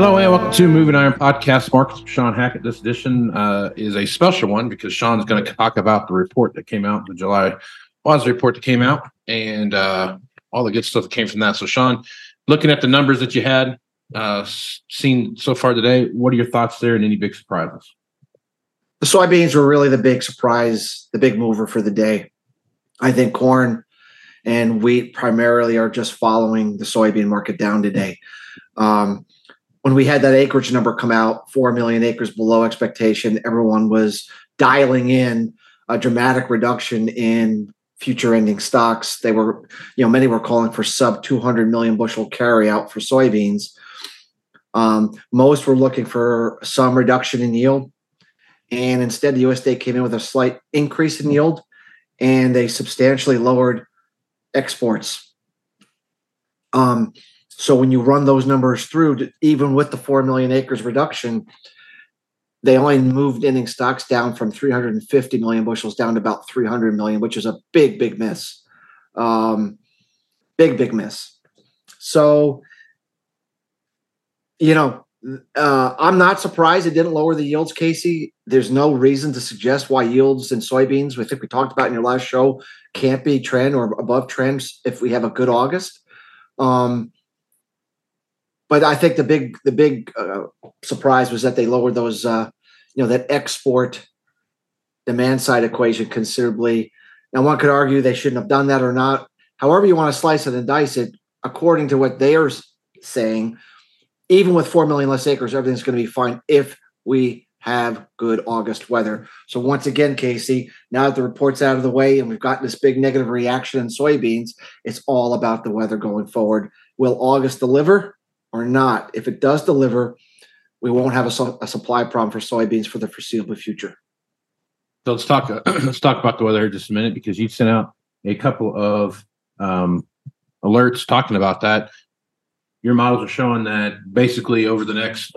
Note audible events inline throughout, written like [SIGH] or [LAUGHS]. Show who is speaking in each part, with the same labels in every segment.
Speaker 1: Hello and welcome to Moving Iron Podcast. Markets Shawn Hackett. This edition uh, is a special one because Shawn's going to talk about the report that came out, the July WASDE report that came out, and uh, all the good stuff that came from that. So, Shawn, looking at the numbers that you had uh, seen so far today, what are your thoughts there and any big surprises?
Speaker 2: the soybeans were really the big surprise, the big mover for the day. I think corn and wheat primarily are just following the soybean market down today. Um, when we had that acreage number come out, 4 million acres below expectation, everyone was dialing in a dramatic reduction in future ending stocks. They were, you know, many were calling for sub 200 million bushel carry out for soybeans. Um, most were looking for some reduction in yield. And instead, the USDA came in with a slight increase in yield and they substantially lowered exports. Um, so when you run those numbers through, even with the 4 million acres reduction, they only moved ending stocks down from 350 million bushels down to about 300 million, which is a big, big miss. Um, big, big miss. So, you know, uh, I'm not surprised it didn't lower the yields, Casey. There's no reason to suggest why yields in soybeans, I think we talked about in your last show, can't be trend or above trends if we have a good August. Um, but I think the big the big uh, surprise was that they lowered those, uh, you know, that export demand side equation considerably. Now, one could argue they shouldn't have done that or not. However, you want to slice it and dice it, according to what they are saying, even with 4 million less acres, everything's going to be fine if we have good August weather. So, once again, Casey, now that the report's out of the way and we've gotten this big negative reaction in soybeans, it's all about the weather going forward. Will August deliver or not? If it does deliver, we won't have a, su- a supply problem for soybeans for the foreseeable future.
Speaker 1: So let's talk. [CLEARS THROAT] let's talk about the weather here just a minute because you sent out a couple of um, alerts talking about that. Your models are showing that basically over the next,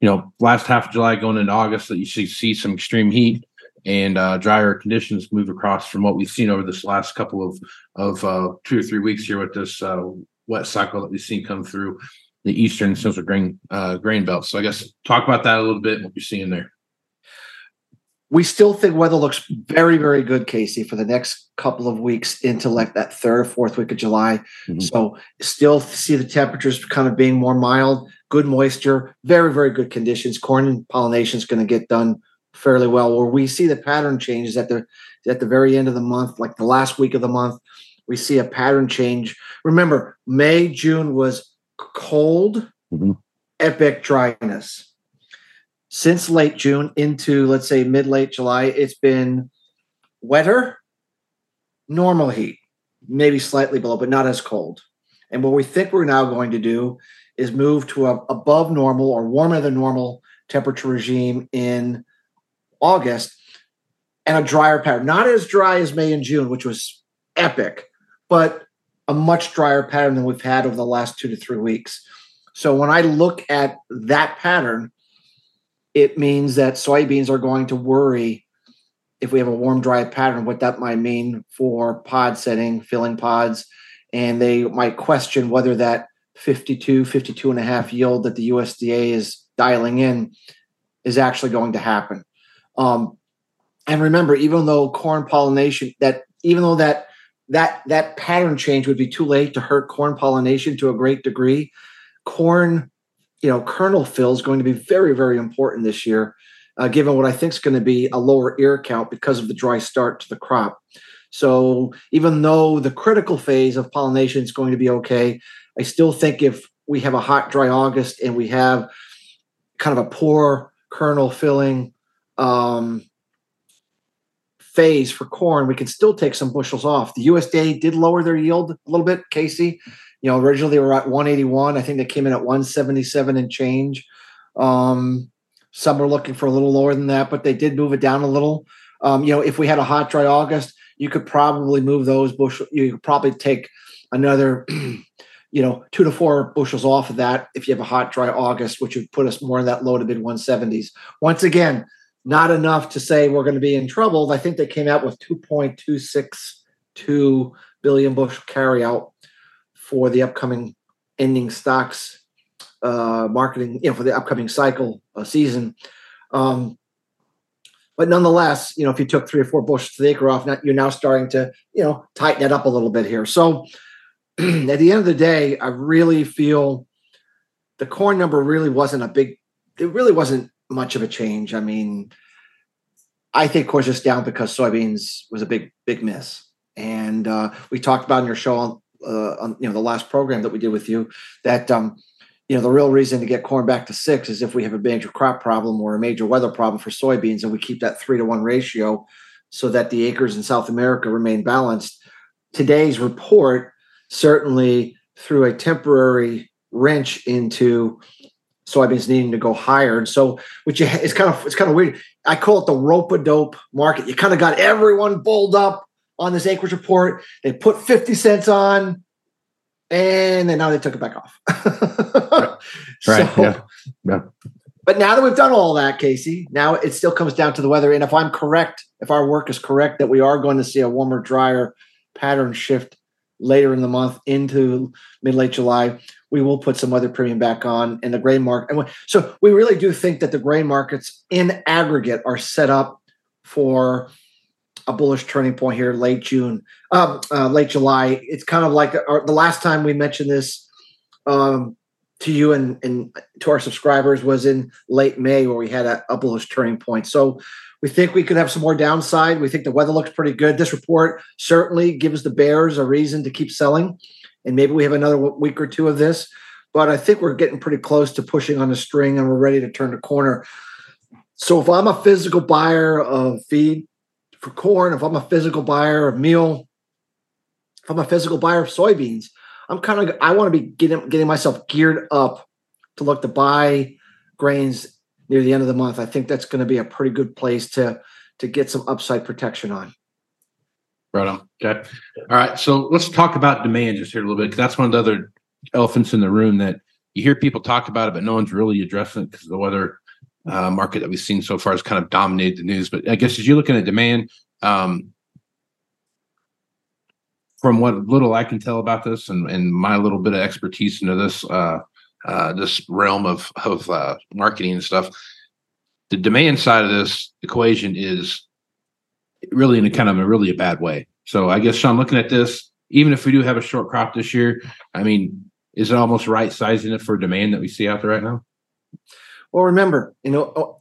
Speaker 1: you know, last half of July going into August, that you should see some extreme heat and uh, drier conditions move across from what we've seen over this last couple of of uh, two or three weeks here with this uh, wet cycle that we've seen come through the eastern central grain uh, grain belt. So I guess talk about that a little bit. What you're seeing there.
Speaker 2: we still think weather looks very, very good, Casey, for the next couple of weeks into like that third or fourth week of July.
Speaker 1: Mhm.
Speaker 2: So still see the temperatures kind of being more mild, good moisture, very, very good conditions. Corn pollination is going to get done fairly well. Where we see the pattern changes at the at the very end of the month, like the last week of the month, we see a pattern change. Remember, May, June was cold,
Speaker 1: Mhm.
Speaker 2: epic dryness since late June into let's say mid late July, it's been wetter, normal heat, maybe slightly below, but not as cold. And what we think we're now going to do is move to a above normal or warmer than normal temperature regime in August and a drier pattern. Not as dry as May and June, which was epic, but a much drier pattern than we've had over the last two to three weeks. So when I look at that pattern, it means that soybeans are going to worry if we have a warm, dry pattern, what that might mean for pod setting, filling pods. And they might question whether that 52, 52 and a half yield that the USDA is dialing in is actually going to happen. Um, and remember, even though corn pollination, that even though that that that pattern change would be too late to hurt corn pollination to a great degree, corn you know, kernel fill is going to be very, very important this year, uh, given what I think is going to be a lower ear count because of the dry start to the crop. So even though the critical phase of pollination is going to be okay, I still think if we have a hot, dry August and we have kind of a poor kernel filling um, phase for corn, we can still take some bushels off. The USDA did lower their yield a little bit, Casey. You know, originally they were at 181. I think they came in at 177 and change. Um, some are looking for a little lower than that, but they did move it down a little. Um, you know, if we had a hot, dry August, you could probably move those bushel. You could probably take another, [CLEARS THROAT] you know, two to four bushels off of that if you have a hot, dry August, which would put us more in that low to mid 170s. Once again, not enough to say we're going to be in trouble. I think they came out with 2.262 billion bushel carryout for the upcoming ending stocks uh, marketing, you know, for the upcoming cycle uh, season. Um, but nonetheless, you know, if you took three or four bushels to the acre off, now, you're now starting to, you know, tighten it up a little bit here. So [CLEARS THROAT] at the end of the day, I really feel the corn number really wasn't a big, it really wasn't much of a change. I mean, I think corn's just down because soybeans was a big, big miss. And uh, we talked about in your show on, uh, on, you know, the last program that we did with you that, um, you know, the real reason to get corn back to six is if we have a major crop problem or a major weather problem for soybeans, and we keep that three to one ratio so that the acres in South America remain balanced. Today's report certainly threw a temporary wrench into soybeans needing to go higher. And so, which is kind of it's kind of weird. I call it the rope a dope market. You kind of got everyone bulled up on this acreage report. They put 50 cents on, and then now they took it back off. [LAUGHS]
Speaker 1: Right.
Speaker 2: So-
Speaker 1: yeah. Yeah.
Speaker 2: but now that we've done all that, Casey, now it still comes down to the weather. And if I'm correct, if our work is correct, that we are going to see a warmer, drier pattern shift later in the month into mid late July, we will put some other premium back on in the grain market. And so we really do think that the grain markets in aggregate are set up for a bullish turning point here late June, um, uh, late July. It's kind of like our, the last time we mentioned this um, to you and, and to our subscribers was in late May where we had a, a bullish turning point. So we think we could have some more downside. We think the weather looks pretty good. This report certainly gives the bears a reason to keep selling, and maybe we have another week or two of this. But I think we're getting pretty close to pushing on the string, and we're ready to turn the corner. So if I'm a physical buyer of feed for corn, if I'm a physical buyer of meal, if I'm a physical buyer of soybeans, I'm kind of I want to be getting getting myself geared up to look to buy grains near the end of the month. I think that's going to be a pretty good place to to get some upside protection on.
Speaker 1: Right on. Okay. All right. So let's talk about demand just here a little bit because that's one of the other elephants in the room that you hear people talk about it, but no one's really addressing it because the weather uh, market that we've seen so far has kind of dominated the news. But I guess as you're looking at demand, um, from what little I can tell about this and, and my little bit of expertise into this uh, uh, this realm of of uh, marketing and stuff, the demand side of this equation is really in a kind of a really a bad way. So I guess Shawn, looking at this, even if we do have a short crop this year, I mean, is it almost right sizing it for demand that we see out there right now?
Speaker 2: Well, remember, you know, oh,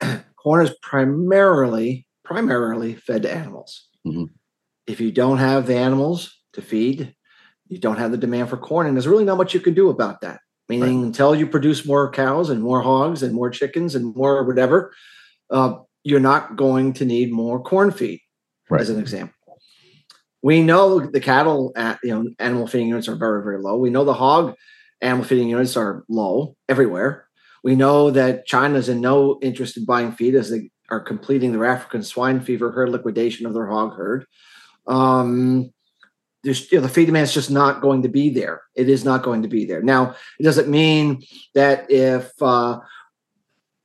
Speaker 2: [CLEARS THROAT] corn is primarily primarily fed to animals.
Speaker 1: Mhm.
Speaker 2: If you don't have the animals to feed, you don't have the demand for corn, and there's really not much you can do about that. Meaning, until you produce more cows and more hogs and more chickens and more whatever, uh, you're not going to need more corn feed.
Speaker 1: Right.
Speaker 2: As an example, we know the cattle, at, you know, animal feeding units are very very low. We know the hog animal feeding units are low everywhere. We know that China's in no interest in buying feed as they are completing their African swine fever herd liquidation of their hog herd. Um, there's, you know, the feed demand is just not going to be there. It is not going to be there. Now, it doesn't mean that if uh,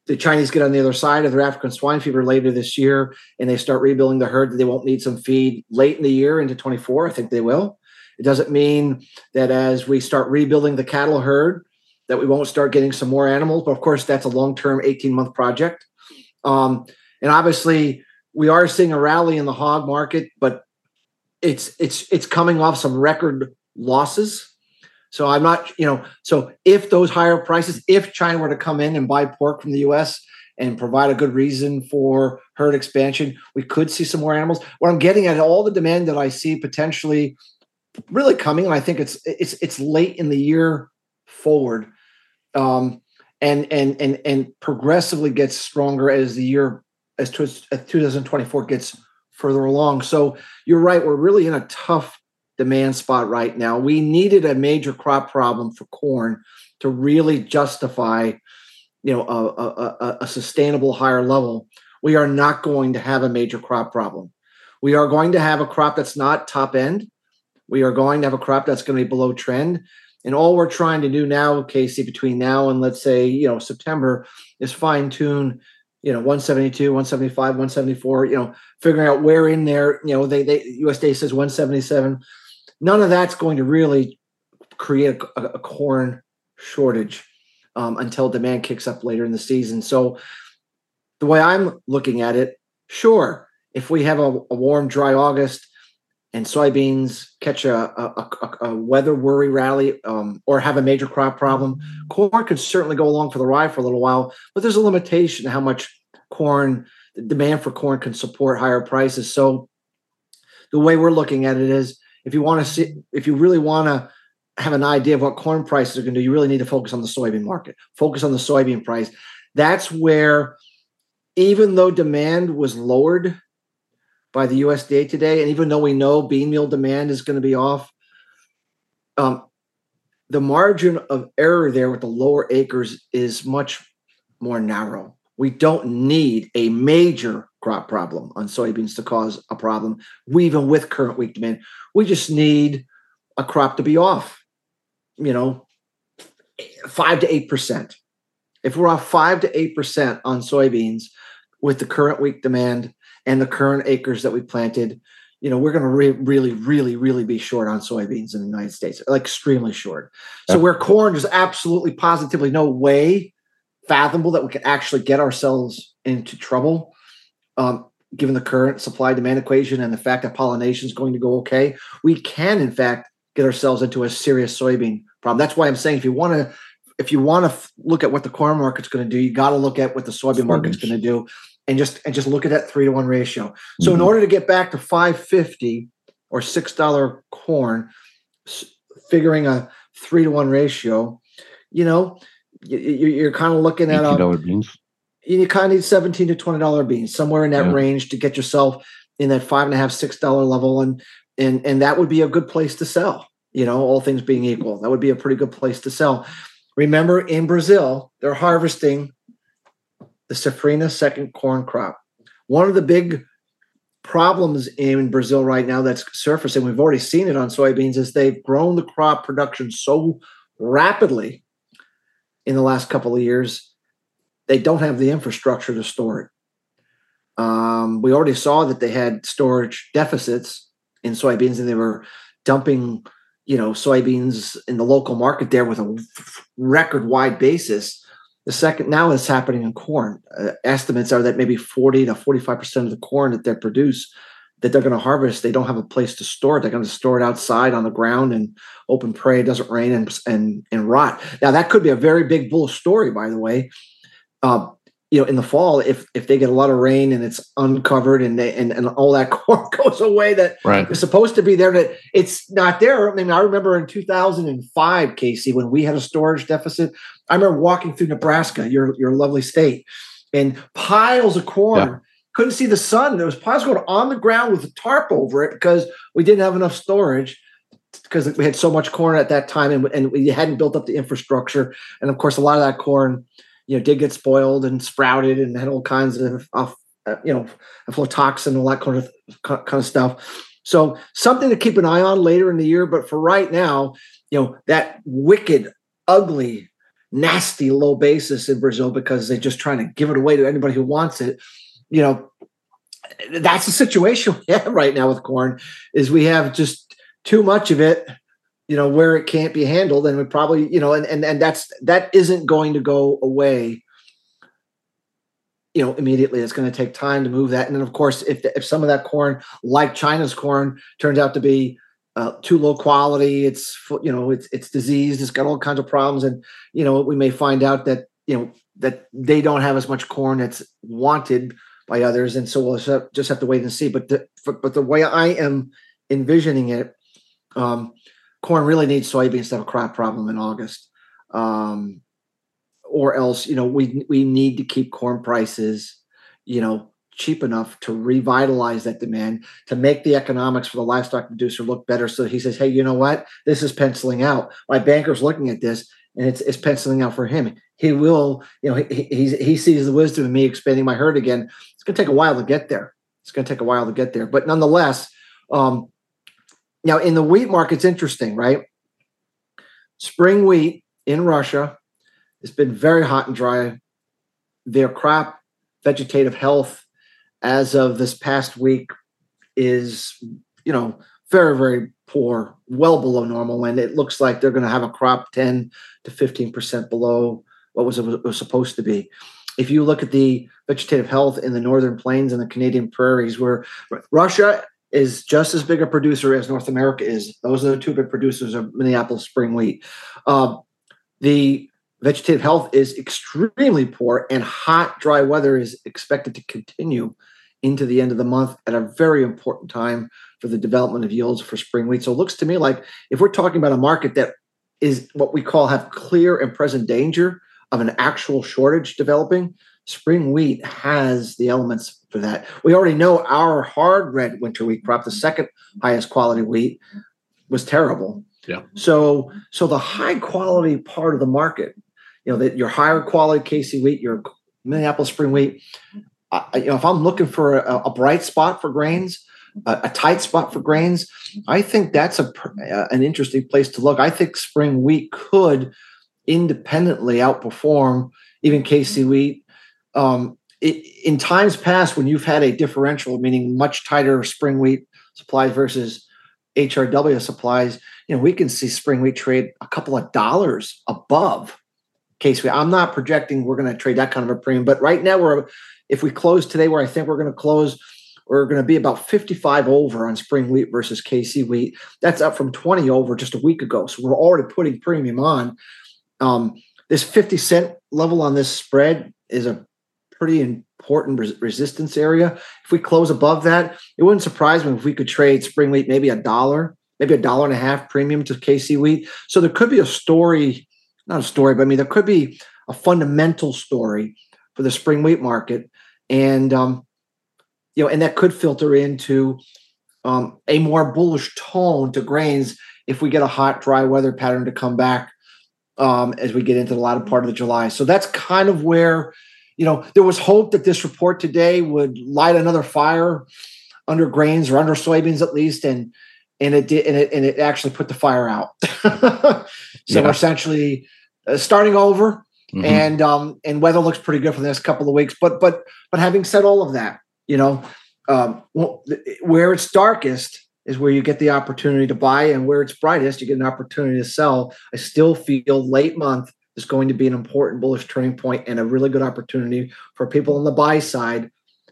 Speaker 2: the Chinese get on the other side of their African swine fever later this year and they start rebuilding the herd, they won't need some feed late in the year into 24. I think they will. It doesn't mean that as we start rebuilding the cattle herd, that we won't start getting some more animals. But of course, that's a long term, 18 month project. Um, and obviously, we are seeing a rally in the hog market, but it's it's it's coming off some record losses. So I'm not, you know, so if those higher prices, if China were to come in and buy pork from the US and provide a good reason for herd expansion, we could see some more animals. What I'm getting at all the demand that I see potentially really coming, and I think it's it's it's late in the year forward. Um and and and and progressively gets stronger as the year as, to, as 2024 gets further along. So you're right, we're really in a tough demand spot right now. We needed a major crop problem for corn to really justify, you know, a, a, a, sustainable higher level. We are not going to have a major crop problem. We are going to have a crop that's not top end. We are going to have a crop that's going to be below trend. And all we're trying to do now, Casey, between now and let's say, you know, September is fine tune, you know, 172, 175, 174, you know, figuring out where in there, you know, they, they USDA says 177. None of that's going to really create a, a corn shortage um, until demand kicks up later in the season. So the way I'm looking at it, sure, if we have a, a warm, dry August and soybeans catch a, a, a, weather worry rally um, or have a major crop problem, corn could certainly go along for the ride for a little while, but there's a limitation to how much corn, demand for corn can support higher prices. So the way we're looking at it is if you want to see, if you really want to have an idea of what corn prices are going to do, you really need to focus on the soybean market, focus on the soybean price. That's where, even though demand was lowered by the USDA today, and even though we know bean meal demand is going to be off, um, the margin of error there with the lower acres is much more narrow. We don't need a major crop problem on soybeans to cause a problem, we, even with current weak demand. We just need a crop to be off, you know, five to eight percent. If we're off five to eight percent on soybeans with the current weak demand and the current acres that we planted, you know, we're going to re- really, really, really be short on soybeans in the United States, like extremely short. So where corn, there's absolutely, positively no way fathomable that we can actually get ourselves into trouble. Um, given the current supply demand equation and the fact that pollination is going to go okay, we can in fact get ourselves into a serious soybean problem. That's why I'm saying if you want to if you want to f- look at what the corn market's going to do, you got to look at what the soybean market's going to do, and just and just look at that three to one ratio. So in
Speaker 1: Mhm.
Speaker 2: order to get back to five fifty or six dollar corn, s- figuring a three to one ratio, you know, you, you're kind of looking at a,
Speaker 1: $18 beans.
Speaker 2: you kind of need 17 to 20 dollar beans somewhere in that
Speaker 1: Yeah.
Speaker 2: range to get yourself in that five and a half six dollar level and and and that would be a good place to sell you know all things being equal that would be a pretty good place to sell remember in brazil they're harvesting the safrinha second corn crop one of the big problems in brazil right now that's surfacing we've already seen it on soybeans is they've grown the crop production so rapidly in the last couple of years they don't have the infrastructure to store it. Um, we already saw that they had storage deficits in soybeans, and they were dumping, you know, soybeans in the local market there with a record wide basis. The second now it's happening in corn. Uh, estimates are that maybe 40 to 45 percent of the corn that they produce that they're going to harvest, they don't have a place to store it. They're going to store it outside on the ground and open prey. It doesn't rain and and and rot. Now that could be a very big bull story, by the way. Uh, you know, in the fall, if if they get a lot of rain and it's uncovered and they and, and all that [LAUGHS] corn goes away that
Speaker 1: Right.
Speaker 2: is supposed to be there, that it's not there. I mean, I remember in 2005, Casey, when we had a storage deficit. I remember walking through Nebraska, your your lovely state, and piles of corn.
Speaker 1: Yeah.
Speaker 2: Couldn't see the sun. There was of on the ground with a tarp over it because we didn't have enough storage because we had so much corn at that time and, and we hadn't built up the infrastructure. And of course, a lot of that corn, you know, did get spoiled and sprouted and had all kinds of, of uh, you know, aflatoxin and all that kind of kind of stuff. So something to keep an eye on later in the year. But for right now, you know, that wicked, ugly, nasty low basis in Brazil because they're just trying to give it away to anybody who wants it. You know, that's the situation we have right now with corn. Is we have just too much of it you know where it can't be handled and we probably you know and and, and that's that isn't going to go away you know immediately it's going to take time to move that and then of course if if some of that corn like china's corn turns out to be uh, too low quality it's you know it's it's diseased it's got all kinds of problems and you know we may find out that you know that they don't have as much corn that's wanted by others and so we'll just have, to wait and see but the but the way i am envisioning it um, corn really needs soybeans to have a crop problem in August, um, or else you know we we need to keep corn prices, you know, cheap enough to revitalize that demand to make the economics for the livestock producer look better. So he says, hey, you know what, this is penciling out. My banker's looking at this, and it's it's penciling out for him. He will, you know, he he, sees the wisdom in me expanding my herd again. It's going to take a while to get there. It's going to take a while to get there, but nonetheless. Um, now, in the wheat market, it's interesting, right? Spring wheat in Russia has been very hot and dry. Their crop vegetative health, as of this past week, is you know very very poor, well below normal, and it looks like they're going to have a crop ten to fifteen percent below what was, was supposed to be. If you look at the vegetative health in the northern plains and the Canadian prairies, where Russia is just as big a producer as North America is. Those are the two big producers of Minneapolis spring wheat. Uh, the vegetative health is extremely poor, and hot, dry weather is expected to continue into the end of the month at a very important time for the development of yields for spring wheat. So it looks to me like if we're talking about a market that is what we call have clear and present danger of an actual shortage developing, spring wheat has the elements for that. We already know our hard red winter wheat crop, the second highest quality wheat, was terrible.
Speaker 1: Yeah.
Speaker 2: So so the high quality part of the market, you know, that your higher quality KC wheat, your Minneapolis spring wheat, uh, you know, if I'm looking for a, a bright spot for grains, a, a, tight spot for grains, I think that's a uh, an interesting place to look. I think spring wheat could independently outperform even KC wheat um, it, in times past when you've had a differential, meaning much tighter spring wheat supplies versus HRW supplies, you know, we can see spring wheat trade a couple of dollars above KC. I'm not projecting we're going to trade that kind of a premium, but right now we're if we close today where I think we're going to close, we're going to be about 55 over on spring wheat versus KC wheat. That's up from 20 over just a week ago. So we're already putting premium on. Um, this 50 cent level on this spread is a pretty important res- resistance area. If we close above that, it wouldn't surprise me if we could trade spring wheat maybe a dollar, maybe a dollar and a half premium to KC wheat. So there could be a story, not a story, but I mean there could be a fundamental story for the spring wheat market, and um, you know, and that could filter into um, a more bullish tone to grains if we get a hot, dry weather pattern to come back um, as we get into the latter part of the July. So that's kind of where you know, there was hope that this report today would light another fire under grains or under soybeans at least, and and it did, and it and it actually put the fire out. [LAUGHS] so
Speaker 1: Yeah.
Speaker 2: we're essentially uh, starting over.
Speaker 1: Mhm.
Speaker 2: and um, and weather looks pretty good for the next couple of weeks. But but but having said all of that, you know, um, where it's darkest is where you get the opportunity to buy, and where it's brightest, you get an opportunity to sell. I still feel late month is going to be an important bullish turning point and a really good opportunity for people on the buy side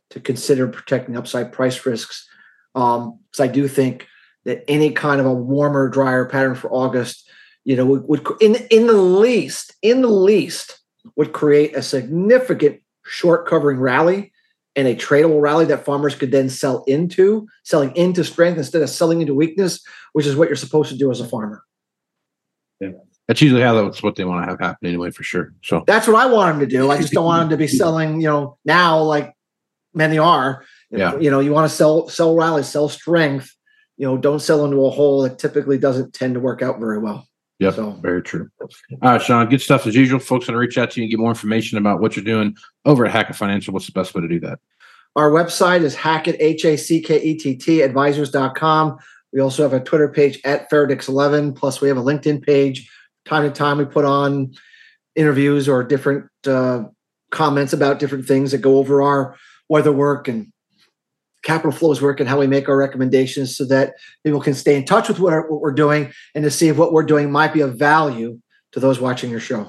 Speaker 2: to consider protecting upside price risks. Um, because I do think that any kind of a warmer, drier pattern for August, you know, would, would in in the least, in the least, would create a significant short covering rally and a tradable rally that farmers could then sell into, selling into strength instead of selling into weakness, which is what you're supposed to do as a farmer. Yeah.
Speaker 1: That's usually how that's what they want to have happen anyway, for sure. So
Speaker 2: That's what I want them to do. I just don't want them to be [LAUGHS] selling, you know, now like many are.
Speaker 1: Yeah.
Speaker 2: You know, you want to sell sell rallies, sell strength. You know, don't sell into a hole that typically doesn't tend to work out very well.
Speaker 1: Yep,
Speaker 2: So-
Speaker 1: very true. All right, Shawn, good stuff as usual. Folks want to reach out to you and get more information about what you're doing over at Hackett Financial. What's the best way to do that?
Speaker 2: Our website is Hackett, H A C K E T T, advisors.com. We also have a Twitter page at Faradix11. Plus, we have a LinkedIn page. Time to time, we put on interviews or different uh, comments about different things that go over our weather work and capital flows work and how we make our recommendations so that people can stay in touch with what, what we're doing and to see if what we're doing might be of value to those watching your show.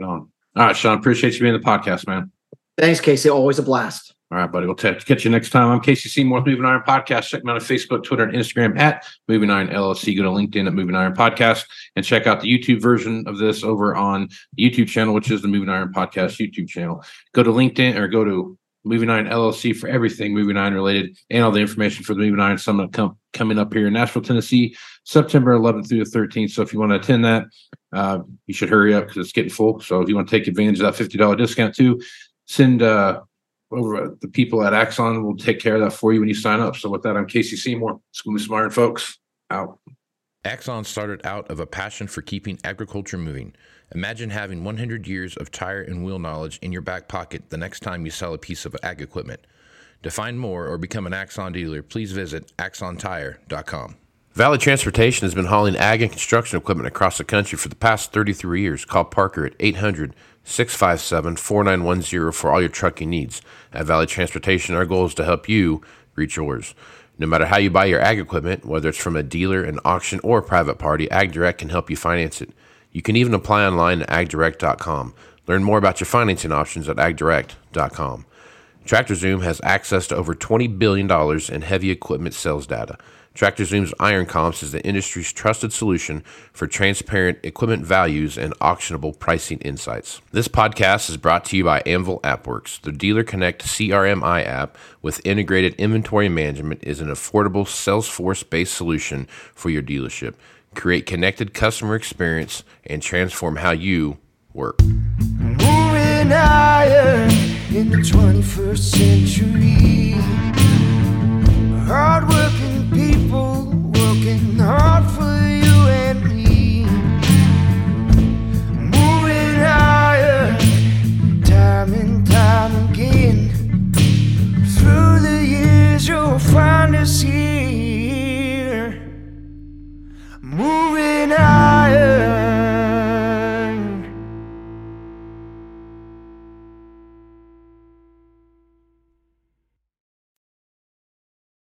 Speaker 1: All right, Shawn, appreciate you being in the podcast, man.
Speaker 2: Thanks, Casey. Always a blast.
Speaker 1: All right, buddy. We'll t- catch you next time. I'm Casey Seymour with Moving Iron Podcast. Check me out on Facebook, Twitter, and Instagram at Moving Iron LLC. Go to LinkedIn at Moving Iron Podcast and check out the YouTube version of this over on the YouTube channel, which is the Moving Iron Podcast YouTube channel. Go to LinkedIn or go to Moving Iron LLC for everything Moving Iron related and all the information for the Moving Iron Summit com- coming up here in Nashville, Tennessee, September 11th through the 13th. So if you want to attend that, uh, you should hurry up because it's getting full. So if you want to take advantage of that $50 discount too, send uh, over the people at Axon will take care of that for you when you sign up. So with that, I'm Casey Seymour. Smooth Smart folks out.
Speaker 3: Axon started out of a passion for keeping agriculture moving. Imagine having 100 years of tire and wheel knowledge in your back pocket the next time you sell a piece of ag equipment. To find more or become an Axon dealer, please visit axontire.com. Valley Transportation has been hauling ag and construction equipment across the country for the past 33 years. Call Parker at 800 657 4910 for all your trucking needs. At Valley Transportation, our goal is to help you reach yours. No matter how you buy your ag equipment, whether it's from a dealer, an auction, or a private party, AgDirect can help you finance it. You can even apply online at agdirect.com. Learn more about your financing options at agdirect.com. TractorZoom has access to over $20 billion in heavy equipment sales data. TractorZoom's Iron Comps is the industry's trusted solution for transparent equipment values and auctionable pricing insights. This podcast is brought to you by Anvil AppWorks. The Dealer Connect CRMI app with integrated inventory management is an affordable Salesforce based solution for your dealership. Create connected customer experience and transform how you work.
Speaker 4: Moving higher in the 21st century. Hardworking